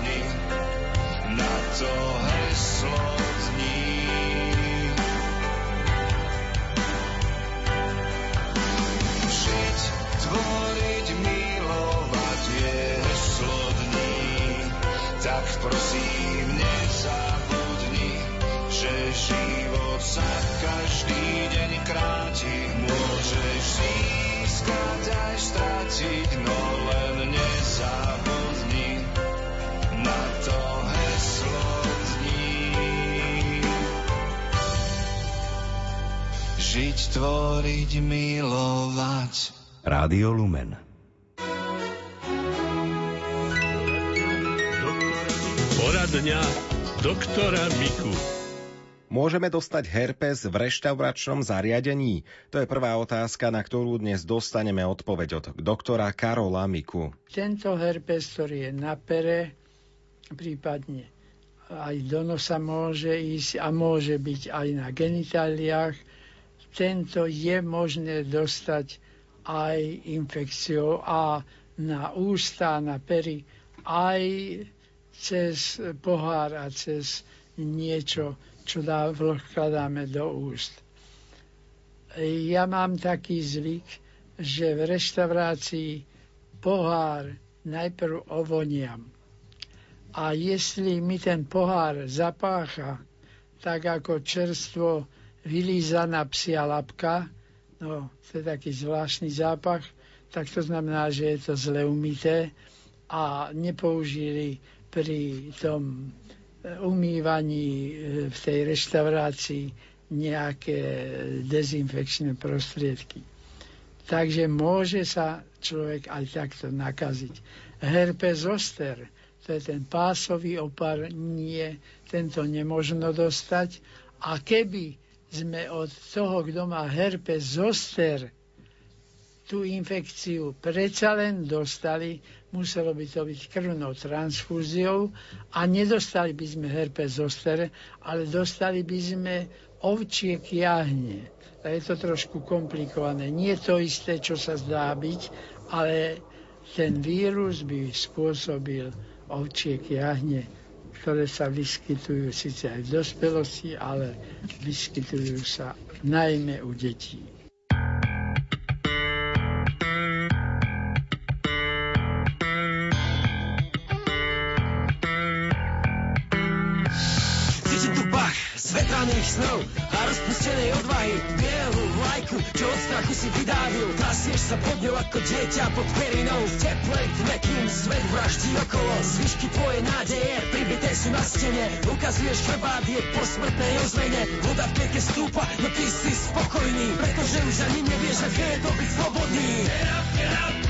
zabudni na to heslo dní. Žiť, tvoriť, milovať je heslo dní, tak prosím nezabudni, že život sa každý deň kráti, môžeš získať aj stratiť, no tvoriť, milovať. Rádio Lumen. Poradňa doktora Miku. Môžeme dostať herpes v reštauračnom zariadení? To je prvá otázka, na ktorú dnes dostaneme odpoveď od doktora Karola Miku. Tento herpes, ktorý je na pere, prípadne aj do nosa môže ísť a môže byť aj na genitáliách, tento je možné dostať aj infekciou a na ústa, na pery, aj cez pohár a cez niečo, čo dá, vkladáme do úst. Ja mám taký zvyk, že v reštaurácii pohár najprv ovoniam. A jestli mi ten pohár zapácha, tak ako čerstvo vylízaná psia labka, no to je taký zvláštny zápach, tak to znamená, že je to zle umité a nepoužili pri tom umývaní e, v tej reštaurácii nejaké dezinfekčné prostriedky. Takže môže sa človek aj takto nakaziť. Herpes zoster, to je ten pásový opar, nie, tento nemožno dostať. A keby sme od toho, kto má herpes zoster, tú infekciu predsa len dostali, muselo by to byť krvnou transfúziou a nedostali by sme herpes zoster, ale dostali by sme ovčie kiahne. Je to trošku komplikované. Nie to isté, čo sa zdá byť, ale ten vírus by spôsobil ovčie kiahne, ktoré sa vyskytujú síce aj v dospelosti, ale vyskytujú sa najmä u detí. zvetraných snov a rozpustenej odvahy bielu vlajku, čo od strachu si vydávil trasieš sa pod ňou ako dieťa pod perinou v teple svet vraždí okolo zvyšky tvoje nádeje pribité sú na stene. Ukazuješ chrbát po smrtnej ozvene. Voda v pieke stúpa no ty si spokojný pretože už ani nevieš aké je to byť slobodný get up, get up.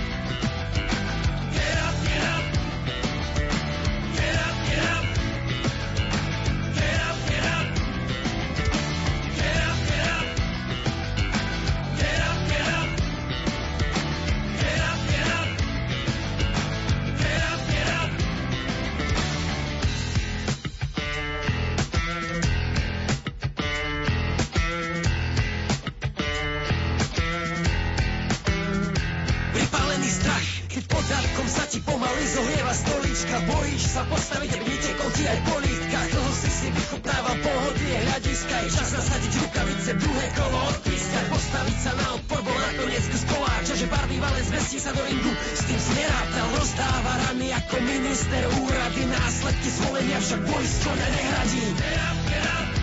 Sa postaviť, aby netekol ti aj po lítkach. Dlho si si vychutnával pohodlie hľadiska Je čas nasadiť rukavice, druhé kolo odpískať Postaviť sa na odpor, bol nakoniec z kola že barvý valen zmestí sa do ringu. S tým si nerátal, rozdáva rany ako minister úrady. Následky zvolenia však boj skone nehradí Get up, get up.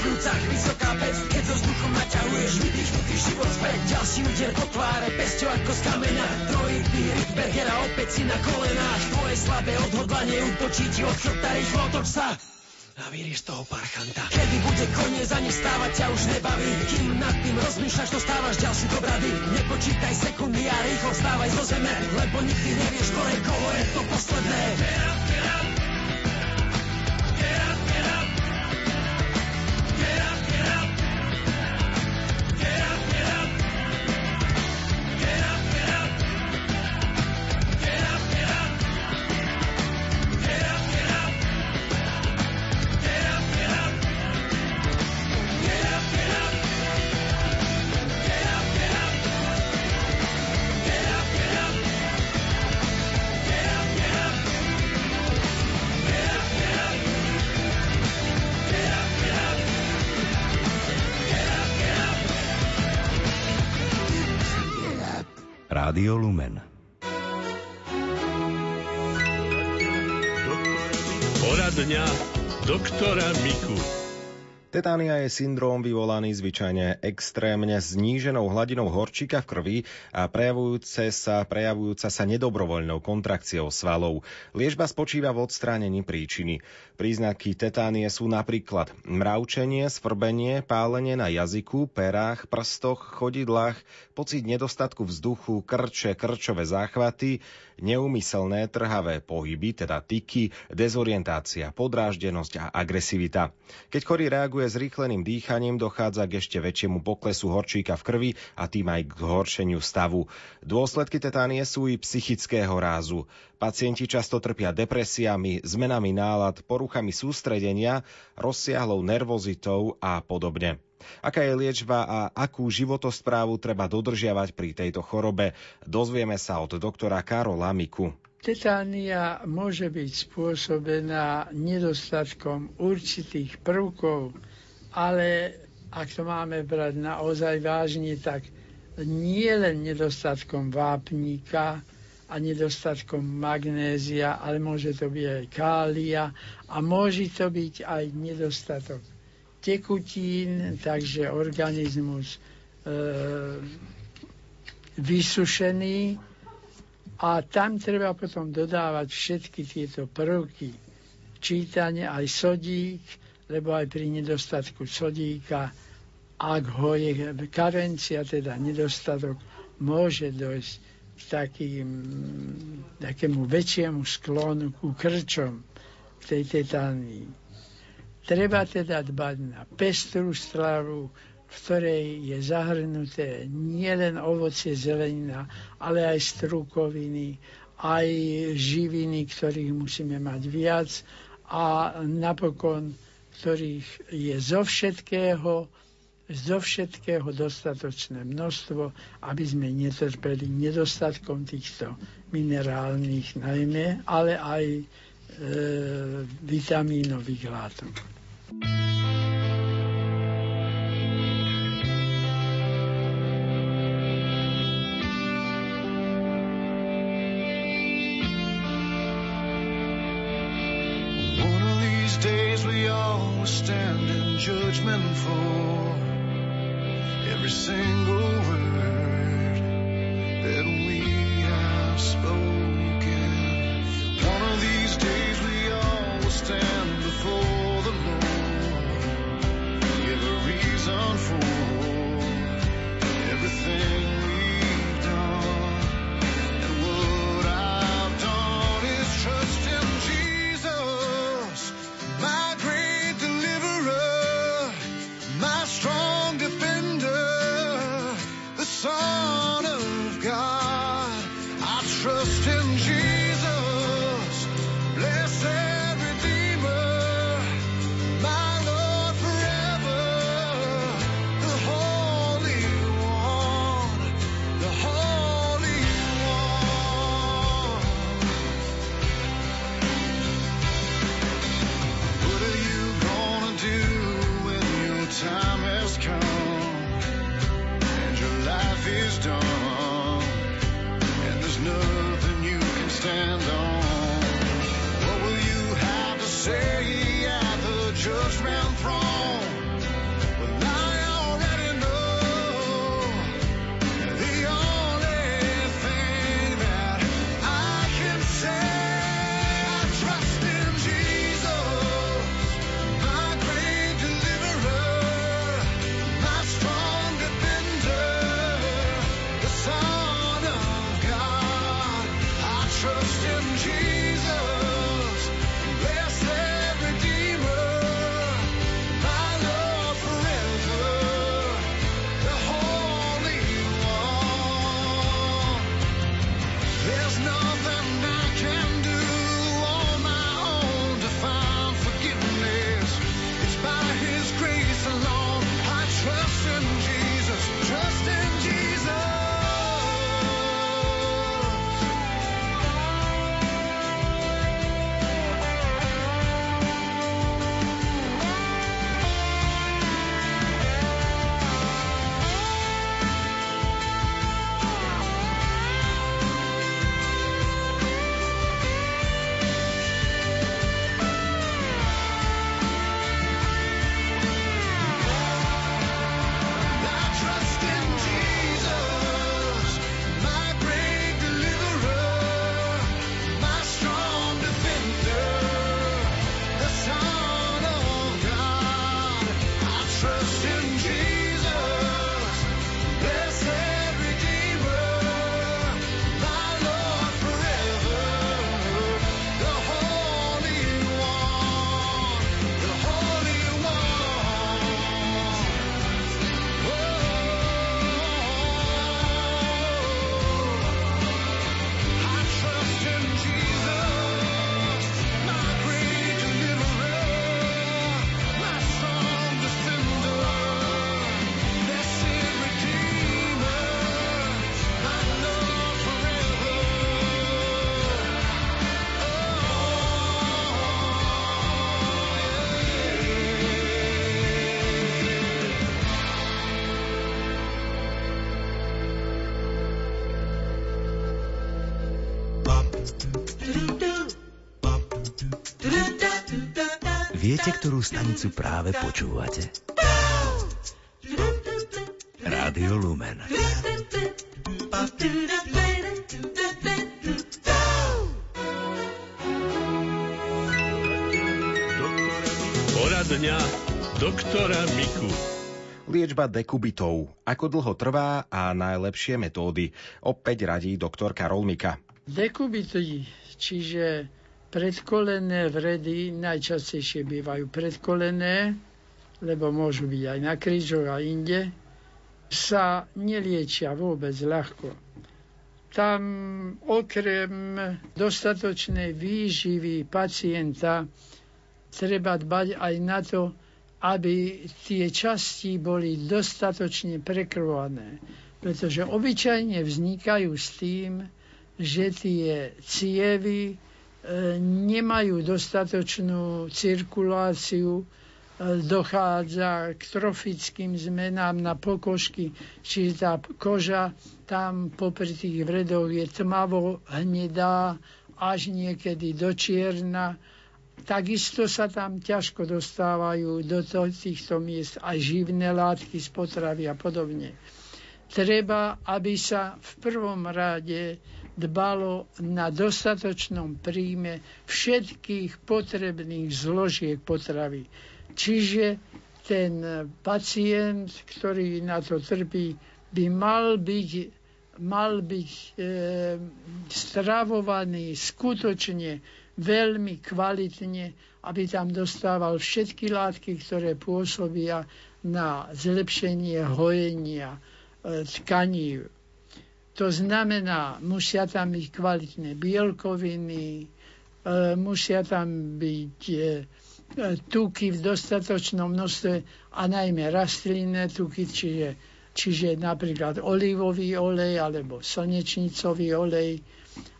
Plúcach, vysoká pec, keď so vzduchom naťahuješ vydýchnutý život späť. Ďalší úder po tváre, pesťou ako z kameňa. Trojitý Richtbergera opäť si na kolenách. Tvoje slabé odhodlanie utočí ti od chrbta, rýchlo otoč sa a vyrieš toho parchanta. Kedy bude koniec, ani stávať ťa už nebaví. Kým nad tým rozmýšľaš, dostávaš ďalší do brady. Nepočítaj sekundy a rýchlo vstávaj zo zeme, lebo nikdy nevieš, ktoré koho je to posledné. Get up, Rádio Lumen. Poradňa doktora Miku. Tetánia je syndróm vyvolaný zvyčajne extrémne zníženou hladinou horčíka v krvi a prejavujúce sa, prejavujúca sa nedobrovoľnou kontrakciou svalov. Liežba spočíva v odstránení príčiny. Príznaky tetánie sú napríklad mravčenie, svrbenie, pálenie na jazyku, perách, prstoch, chodidlách, pocit nedostatku vzduchu, krče, krčové záchvaty, neumyselné trhavé pohyby, teda tyky, dezorientácia, podráždenosť a agresivita. Keď chorý reaguje s rýchleným dýchaním, dochádza k ešte väčšiemu poklesu horčíka v krvi a tým aj k zhoršeniu stavu. Dôsledky tetánie sú i psychického rázu. Pacienti často trpia depresiami, zmenami nálad, poruchami sústredenia, rozsiahlou nervozitou a podobne. Aká je liečba a akú životosprávu treba dodržiavať pri tejto chorobe, dozvieme sa od doktora Karola Miku. Tetánia môže byť spôsobená nedostatkom určitých prvkov, ale ak to máme brať naozaj vážne, tak nie len nedostatkom vápnika a nedostatkom magnézia, ale môže to byť aj kália a môže to byť aj nedostatok tekutín, takže organizmus e, vysušený a tam treba potom dodávať všetky tieto prvky. Čítanie aj sodík, lebo aj pri nedostatku sodíka, ak ho je karencia, teda nedostatok, môže dojsť k takým, takému väčšiemu sklonu ku krčom v tej tetánii. Treba teda dbať na pestrú stravu, v ktorej je zahrnuté nielen ovocie, zelenina, ale aj strukoviny, aj živiny, ktorých musíme mať viac a napokon, ktorých je zo všetkého, zo všetkého dostatočné množstvo, aby sme netrpeli nedostatkom týchto minerálnych najmä, ale aj e, vitamínových látok. Stand in judgment for every single word that we have spoken. Viete, ktorú stanicu práve počúvate? Rádio Lumen. Poradňa doktora Miku. Liečba dekubitov. Ako dlho trvá a najlepšie metódy. Opäť radí doktor Karol Mika. Dekubity, čiže predkolené vredy najčastejšie bývajú predkolené, lebo môžu byť aj na krížoch a inde, sa neliečia vôbec ľahko. Tam okrem dostatočnej výživy pacienta treba dbať aj na to, aby tie časti boli dostatočne prekrvané. Pretože obyčajne vznikajú s tým, že tie cievy nemajú dostatočnú cirkuláciu, e, dochádza k trofickým zmenám na pokožky, čiže tá koža tam popri tých vredoch je tmavo hnedá, až niekedy do čierna. Takisto sa tam ťažko dostávajú do to- týchto miest aj živné látky z potravy a podobne. Treba, aby sa v prvom rade dbalo na dostatočnom príjme všetkých potrebných zložiek potravy. Čiže ten pacient, ktorý na to trpí, by mal byť, mal byť e, stravovaný skutočne veľmi kvalitne, aby tam dostával všetky látky, ktoré pôsobia na zlepšenie hojenia tkaní. To znamená, musia tam byť kvalitné bielkoviny, e, musia tam byť e, tuky v dostatočnom množstve a najmä rastlinné tuky, čiže, čiže napríklad olivový olej alebo slnečnicový olej.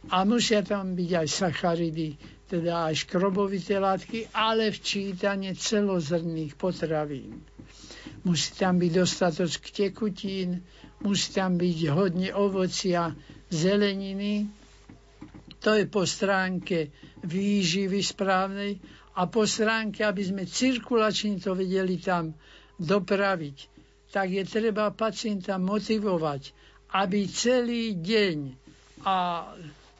A musia tam byť aj sacharidy, teda aj škrobovité látky, ale včítanie celozrných potravín. Musí tam byť dostatok tekutín, musí tam byť hodne ovocia, zeleniny. To je po stránke výživy správnej. a po stránke, aby sme cirkulačne to vedeli tam dopraviť, tak je treba pacienta motivovať, aby celý deň a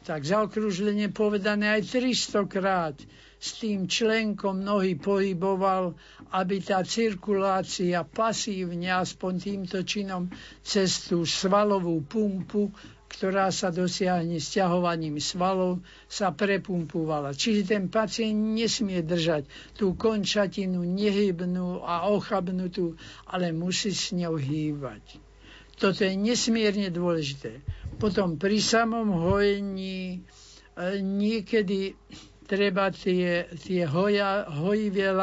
tak zaokružlenie povedané aj 300 krát s tým členkom nohy pohyboval, aby tá cirkulácia pasívne aspoň týmto činom cez tú svalovú pumpu ktorá sa dosiahne sťahovaním svalov, sa prepumpovala. Čiže ten pacient nesmie držať tú končatinu nehybnú a ochabnutú, ale musí s ňou hýbať. Toto je nesmierne dôležité. Potom pri samom hojení e, niekedy treba tie, tie hoja, hojivé